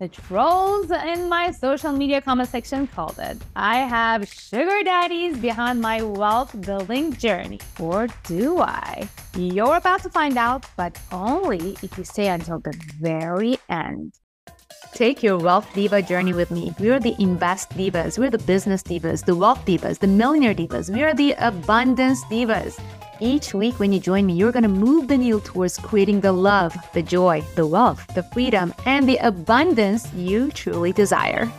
The trolls in my social media comment section called it. I have sugar daddies behind my wealth building journey. Or do I? You're about to find out, but only if you stay until the very end. Take your wealth diva journey with me. We're the invest divas, we're the business divas, the wealth divas, the millionaire divas, we are the abundance divas. Each week, when you join me, you're going to move the needle towards creating the love, the joy, the wealth, the freedom, and the abundance you truly desire.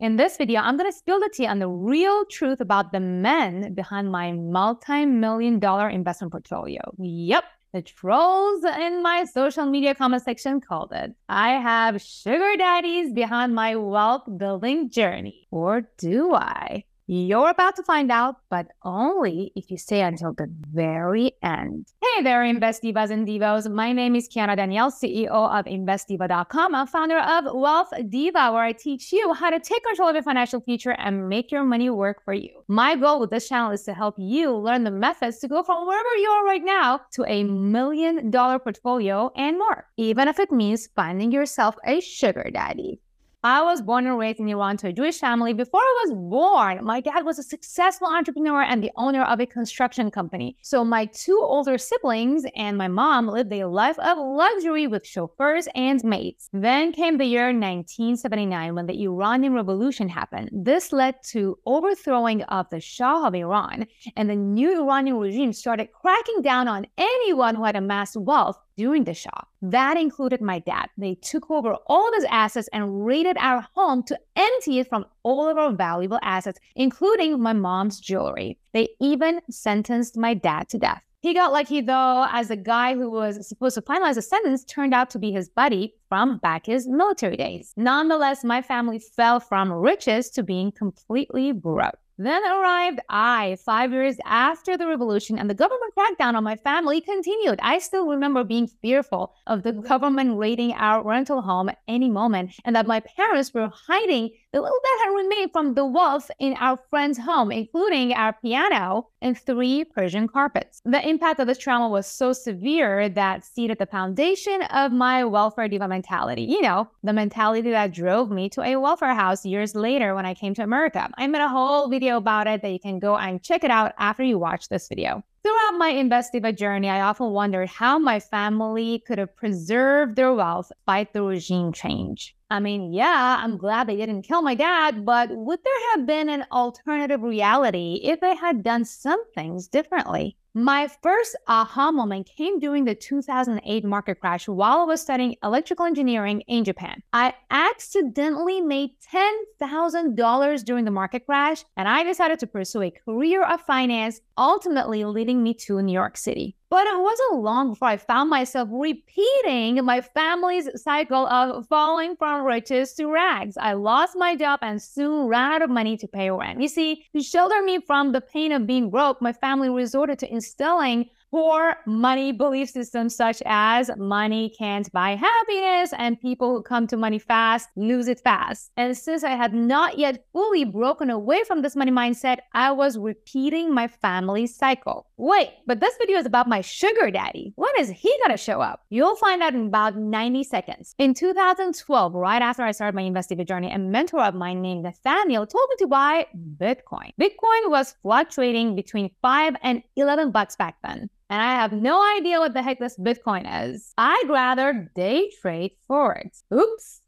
In this video, I'm going to spill the tea on the real truth about the men behind my multi million dollar investment portfolio. Yep, the trolls in my social media comment section called it. I have sugar daddies behind my wealth building journey. Or do I? You're about to find out, but only if you stay until the very end. Hey there, Invest Divas and Divos. My name is Kiana Danial, CEO of InvestDiva.com. I'm founder of Wealth Diva, where I teach you how to take control of your financial future and make your money work for you. My goal with this channel is to help you learn the methods to go from wherever you are right now to a million dollar portfolio and more, even if it means finding yourself a sugar daddy. I was born and raised in Iran to a Jewish family. Before I was born, my dad was a successful entrepreneur and the owner of a construction company. So my two older siblings and my mom lived a life of luxury with chauffeurs and maids. Then came the year 1979 when the Iranian Revolution happened. This led to overthrowing of the Shah of Iran, and the new Iranian regime started cracking down on anyone who had amassed wealth during the Shah. That included my dad. They took over all of his assets and raided our home to empty it from all of our valuable assets, including my mom's jewelry. They even sentenced my dad to death. He got lucky though, as the guy who was supposed to finalize the sentence turned out to be his buddy from back his military days. Nonetheless, my family fell from riches to being completely broke. Then arrived I, five years after the revolution, and the government crackdown on my family continued. I still remember being fearful of the government raiding our rental home at any moment, and that my parents were hiding the little that had remained from the wealth in our friend's home, including our piano and three Persian carpets. The impact of this trauma was so severe that seeded the foundation of my welfare diva mentality. You know, the mentality that drove me to a welfare house years later when I came to America. I made a whole video about it that you can go and check it out after you watch this video. Throughout my Invest Diva journey, I often wondered how my family could have preserved their wealth by the regime change. I mean, yeah, I'm glad they didn't kill my dad, but would there have been an alternative reality if they had done some things differently? My first aha moment came during the 2008 market crash while I was studying electrical engineering in Japan. I accidentally made $10,000 during the market crash, and I decided to pursue a career of finance, ultimately leading me to New York City. But it wasn't long before I found myself repeating my family's cycle of falling from riches to rags. I lost my job and soon ran out of money to pay rent. You see, to shelter me from the pain of being broke, my family resorted to instilling poor money belief systems such as money can't buy happiness and people who come to money fast lose it fast. And since I had not yet fully broken away from this money mindset, I was repeating my family cycle. Wait, but this video is about my sugar daddy. When is he gonna show up? You'll find out in about 90 seconds. In 2012, right after I started my Invest Diva journey, a mentor of mine named Nathaniel told me to buy Bitcoin. Bitcoin was fluctuating between 5 and 11 bucks back then and I have no idea what the heck this Bitcoin is. I'd rather day trade Forex. Oops.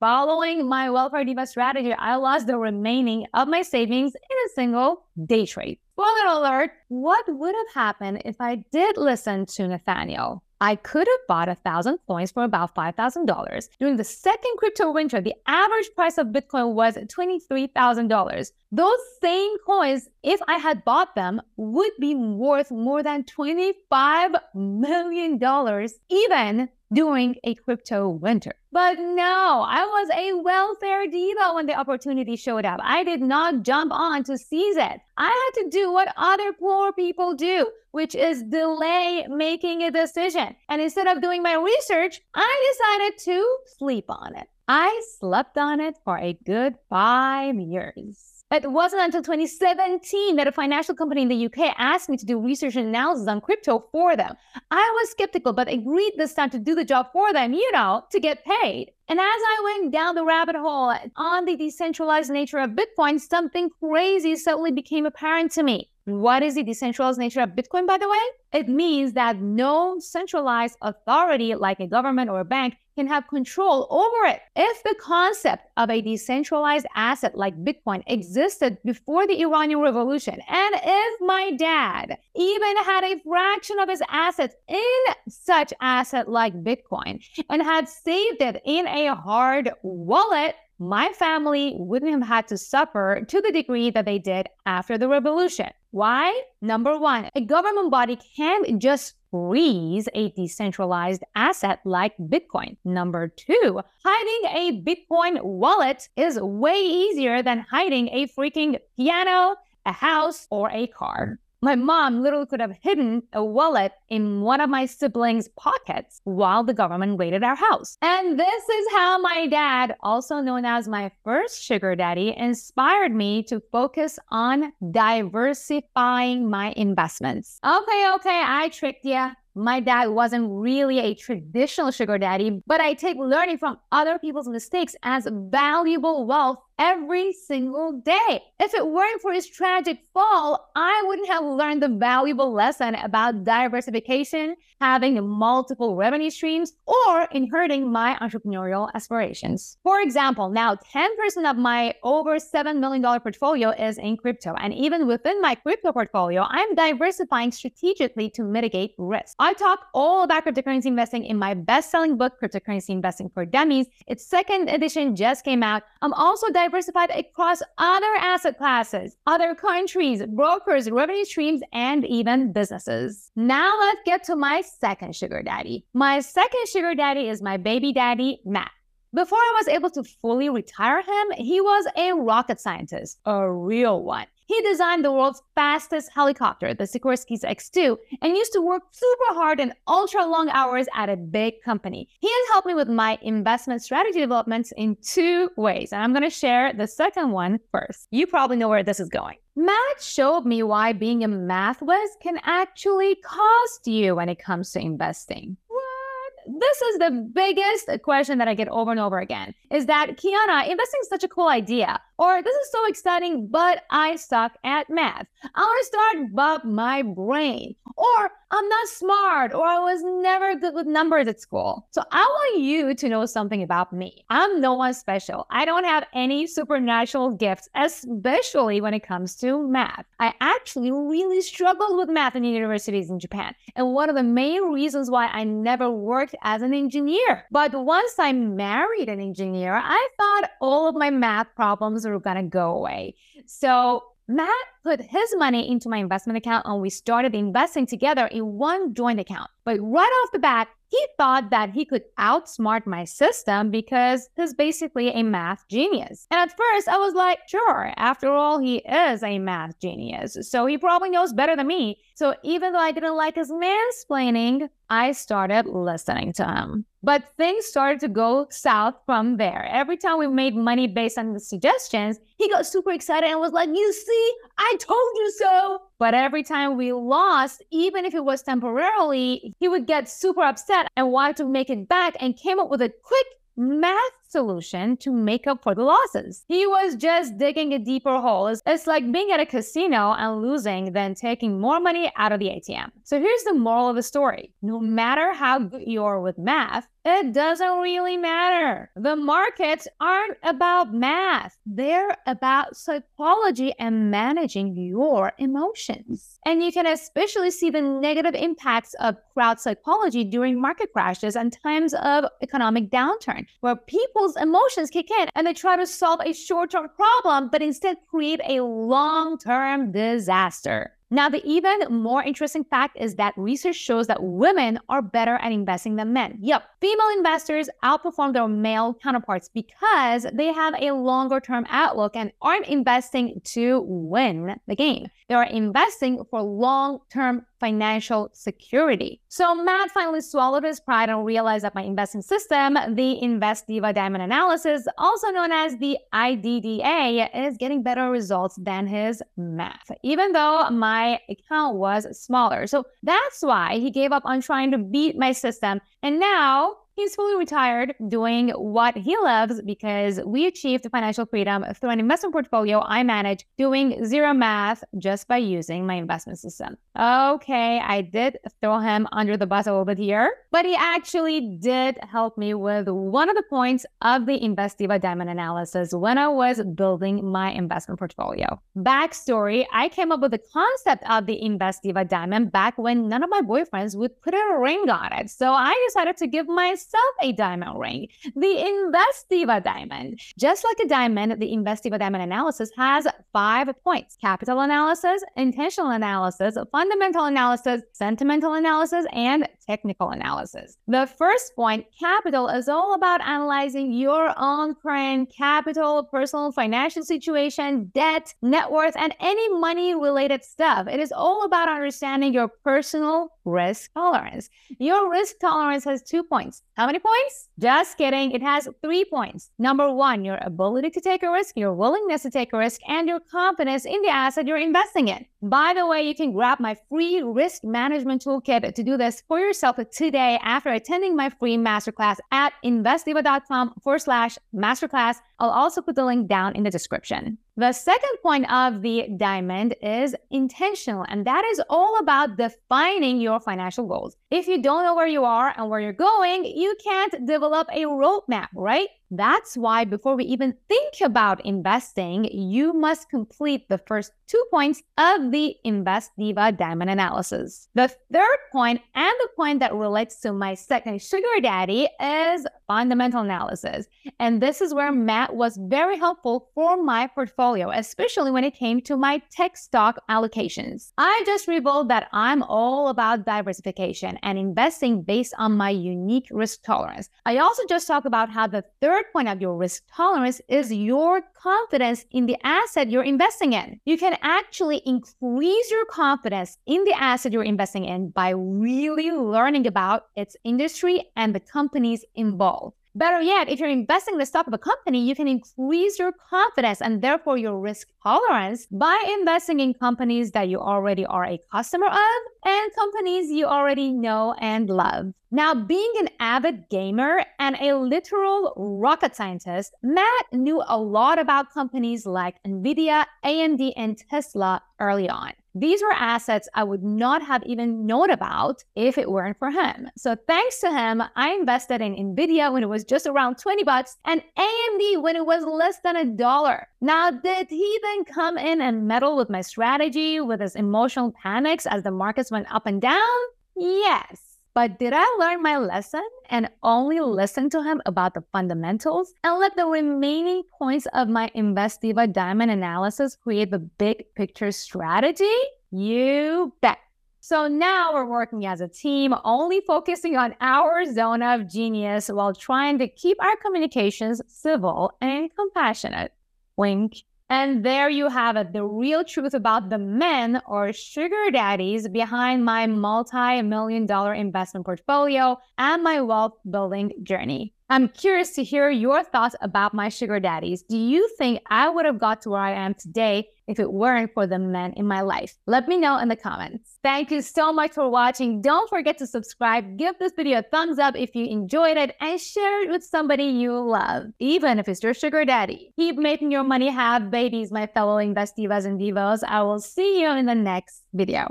Following my welfare diva strategy, I lost the remaining of my savings in a single day trade. Spoiler alert, what would have happened if I did listen to Nathaniel? I could have bought a thousand coins for about $5,000. During the second crypto winter, the average price of Bitcoin was $23,000. Those same coins, if I had bought them, would be worth more than $25 million, even during a crypto winter. But no, I was a welfare diva when the opportunity showed up. I did not jump on to seize it. I had to do what other poor people do, which is delay making a decision. And instead of doing my research, I decided to sleep on it. I slept on it for a good five years. It wasn't until 2017 that a financial company in the UK asked me to do research and analysis on crypto for them. I was skeptical, but agreed this time to do the job for them, you know, to get paid. And as I went down the rabbit hole on the decentralized nature of Bitcoin, something crazy suddenly became apparent to me. What is the decentralized nature of Bitcoin, by the way? It means that no centralized authority like a government or a bank can have control over it. If the concept of a decentralized asset like Bitcoin existed before the Iranian Revolution, and if my dad even had a fraction of his assets in such asset like Bitcoin and had saved it in a hard wallet, my family wouldn't have had to suffer to the degree that they did after the revolution. Why? Number one, a government body can't just freeze a decentralized asset like Bitcoin. Number two, hiding a Bitcoin wallet is way easier than hiding a freaking piano, a house, or a car. My mom literally could have hidden a wallet in one of my siblings' pockets while the government raided our house. And this is how my dad, also known as my first sugar daddy, inspired me to focus on diversifying my investments. Okay, okay, I tricked you. My dad wasn't really a traditional sugar daddy, but I take learning from other people's mistakes as valuable wealth every single day. If it weren't for his tragic fall, I wouldn't have learned the valuable lesson about diversification, having multiple revenue streams, or inheriting my entrepreneurial aspirations. For example, now 10% of my over $7 million portfolio is in crypto. And even within my crypto portfolio, I'm diversifying strategically to mitigate risk. I talk all about cryptocurrency investing in my best selling book, Cryptocurrency Investing for Dummies. Its second edition just came out. I'm also diversified across other asset classes, other countries, brokers, revenue streams, and even businesses. Now let's get to my second sugar daddy. My second sugar daddy is my baby daddy, Matt. Before I was able to fully retire him, he was a rocket scientist, a real one. He designed the world's fastest helicopter, the Sikorsky X2, and used to work super hard and ultra long hours at a big company. He has helped me with my investment strategy developments in two ways, and I'm going to share the second one first. You probably know where this is going. Matt showed me why being a math whiz can actually cost you when it comes to investing this is the biggest question that I get over and over again is that Kiana, investing is such a cool idea. Or this is so exciting, but I suck at math. I want to start but my brain. Or I'm not smart, or I was never good with numbers at school. So I want you to know something about me. I'm no one special. I don't have any supernatural gifts, especially when it comes to math. I actually really struggled with math in universities in Japan. And one of the main reasons why I never worked as an engineer. But once I married an engineer, I thought all of my math problems were gonna go away. So Matt put his money into my investment account and we started investing together in one joint account. But right off the bat, he thought that he could outsmart my system because he's basically a math genius. And at first, I was like, sure, after all, he is a math genius, so he probably knows better than me. So even though I didn't like his mansplaining, I started listening to him. But things started to go south from there. Every time we made money based on the suggestions, he got super excited and was like, You see, I told you so. But every time we lost, even if it was temporarily, he would get super upset and wanted to make it back and came up with a quick math solution to make up for the losses. He was just digging a deeper hole. It's, it's, like being at a casino and losing than taking more money out of the ATM. So here's the moral of the story. No matter how good you are with math, it doesn't really matter. The markets aren't about math. They're about psychology and managing your emotions. And you can especially see the negative impacts of crowd psychology during market crashes and times of economic downturn, where people's emotions kick in and they try to solve a short term problem, but instead create a long term disaster. Now, the even more interesting fact is that research shows that women are better at investing than men. Yep, female investors outperform their male counterparts because they have a longer term outlook and aren't investing to win the game. They are investing for long term financial security. So Matt finally swallowed his pride and realized that my investing system, the Invest Diva Diamond Analysis, also known as the IDDA, is getting better results than his math, even though my account was smaller. So that's why he gave up on trying to beat my system. And now He's fully retired doing what he loves because we achieved financial freedom through an investment portfolio I manage doing zero math just by using my investment system. Okay, I did throw him under the bus a little bit here, but he actually did help me with one of the points of the Invest Diva Diamond analysis when I was building my investment portfolio. Backstory I came up with the concept of the Invest Diva Diamond back when none of my boyfriends would put a ring on it. So I decided to give myself itself a diamond ring, the Investiva diamond. Just like a diamond, the Invest Diva diamond analysis has five points capital analysis, intentional analysis, fundamental analysis, sentimental analysis, and technical analysis. The first point, capital, is all about analyzing your own current capital, personal financial situation, debt, net worth, and any money related stuff. It is all about understanding your personal risk tolerance. Your risk tolerance has two points. How many points? Just kidding. It has three points. Number one, your ability to take a risk, your willingness to take a risk, and your confidence in the asset you're investing in. By the way, you can grab my free risk management toolkit to do this for yourself today after attending my free masterclass at investdiva.com forward slash masterclass. I'll also put the link down in the description. The second point of the diamond is intentional, and that is all about defining your financial goals. If you don't know where you are and where you're going, you can't develop a roadmap, right? That's why before we even think about investing, you must complete the first two points of the Invest Diva Diamond analysis. The third point and the point that relates to my second sugar daddy is fundamental analysis. And this is where Matt was very helpful for my portfolio, especially when it came to my tech stock allocations. I just revealed that I'm all about diversification and investing based on my unique risk tolerance. I also just talked about how the third point of your risk tolerance is your confidence in the asset you're investing in. You can actually increase your confidence in the asset you're investing in by really learning about its industry and the companies involved. Better yet, if you're investing in the stock of a company, you can increase your confidence and therefore your risk tolerance by investing in companies that you already are a customer of and companies you already know and love. Now, being an avid gamer and a literal rocket scientist, Matt knew a lot about companies like Nvidia, AMD, and Tesla early on. These were assets I would not have even known about if it weren't for him. So thanks to him, I invested in Nvidia when it was just around 20 bucks and AMD when it was less than a dollar. Now, did he then come in and meddle with my strategy with his emotional panics as the markets went up and down? Yes. But did I learn my lesson and only listen to him about the fundamentals and let the remaining points of my Invest Diva Diamond analysis create the big picture strategy? You bet. So now we're working as a team, only focusing on our zone of genius while trying to keep our communications civil and compassionate. Wink. And there you have it the real truth about the men or sugar daddies behind my multi million dollar investment portfolio and my wealth building journey. I'm curious to hear your thoughts about my sugar daddies. Do you think I would have got to where I am today if it weren't for the men in my life? Let me know in the comments. Thank you so much for watching. Don't forget to subscribe, give this video a thumbs up if you enjoyed it, and share it with somebody you love, even if it's your sugar daddy. Keep making your money have babies, my fellow investivas and divos. I will see you in the next video.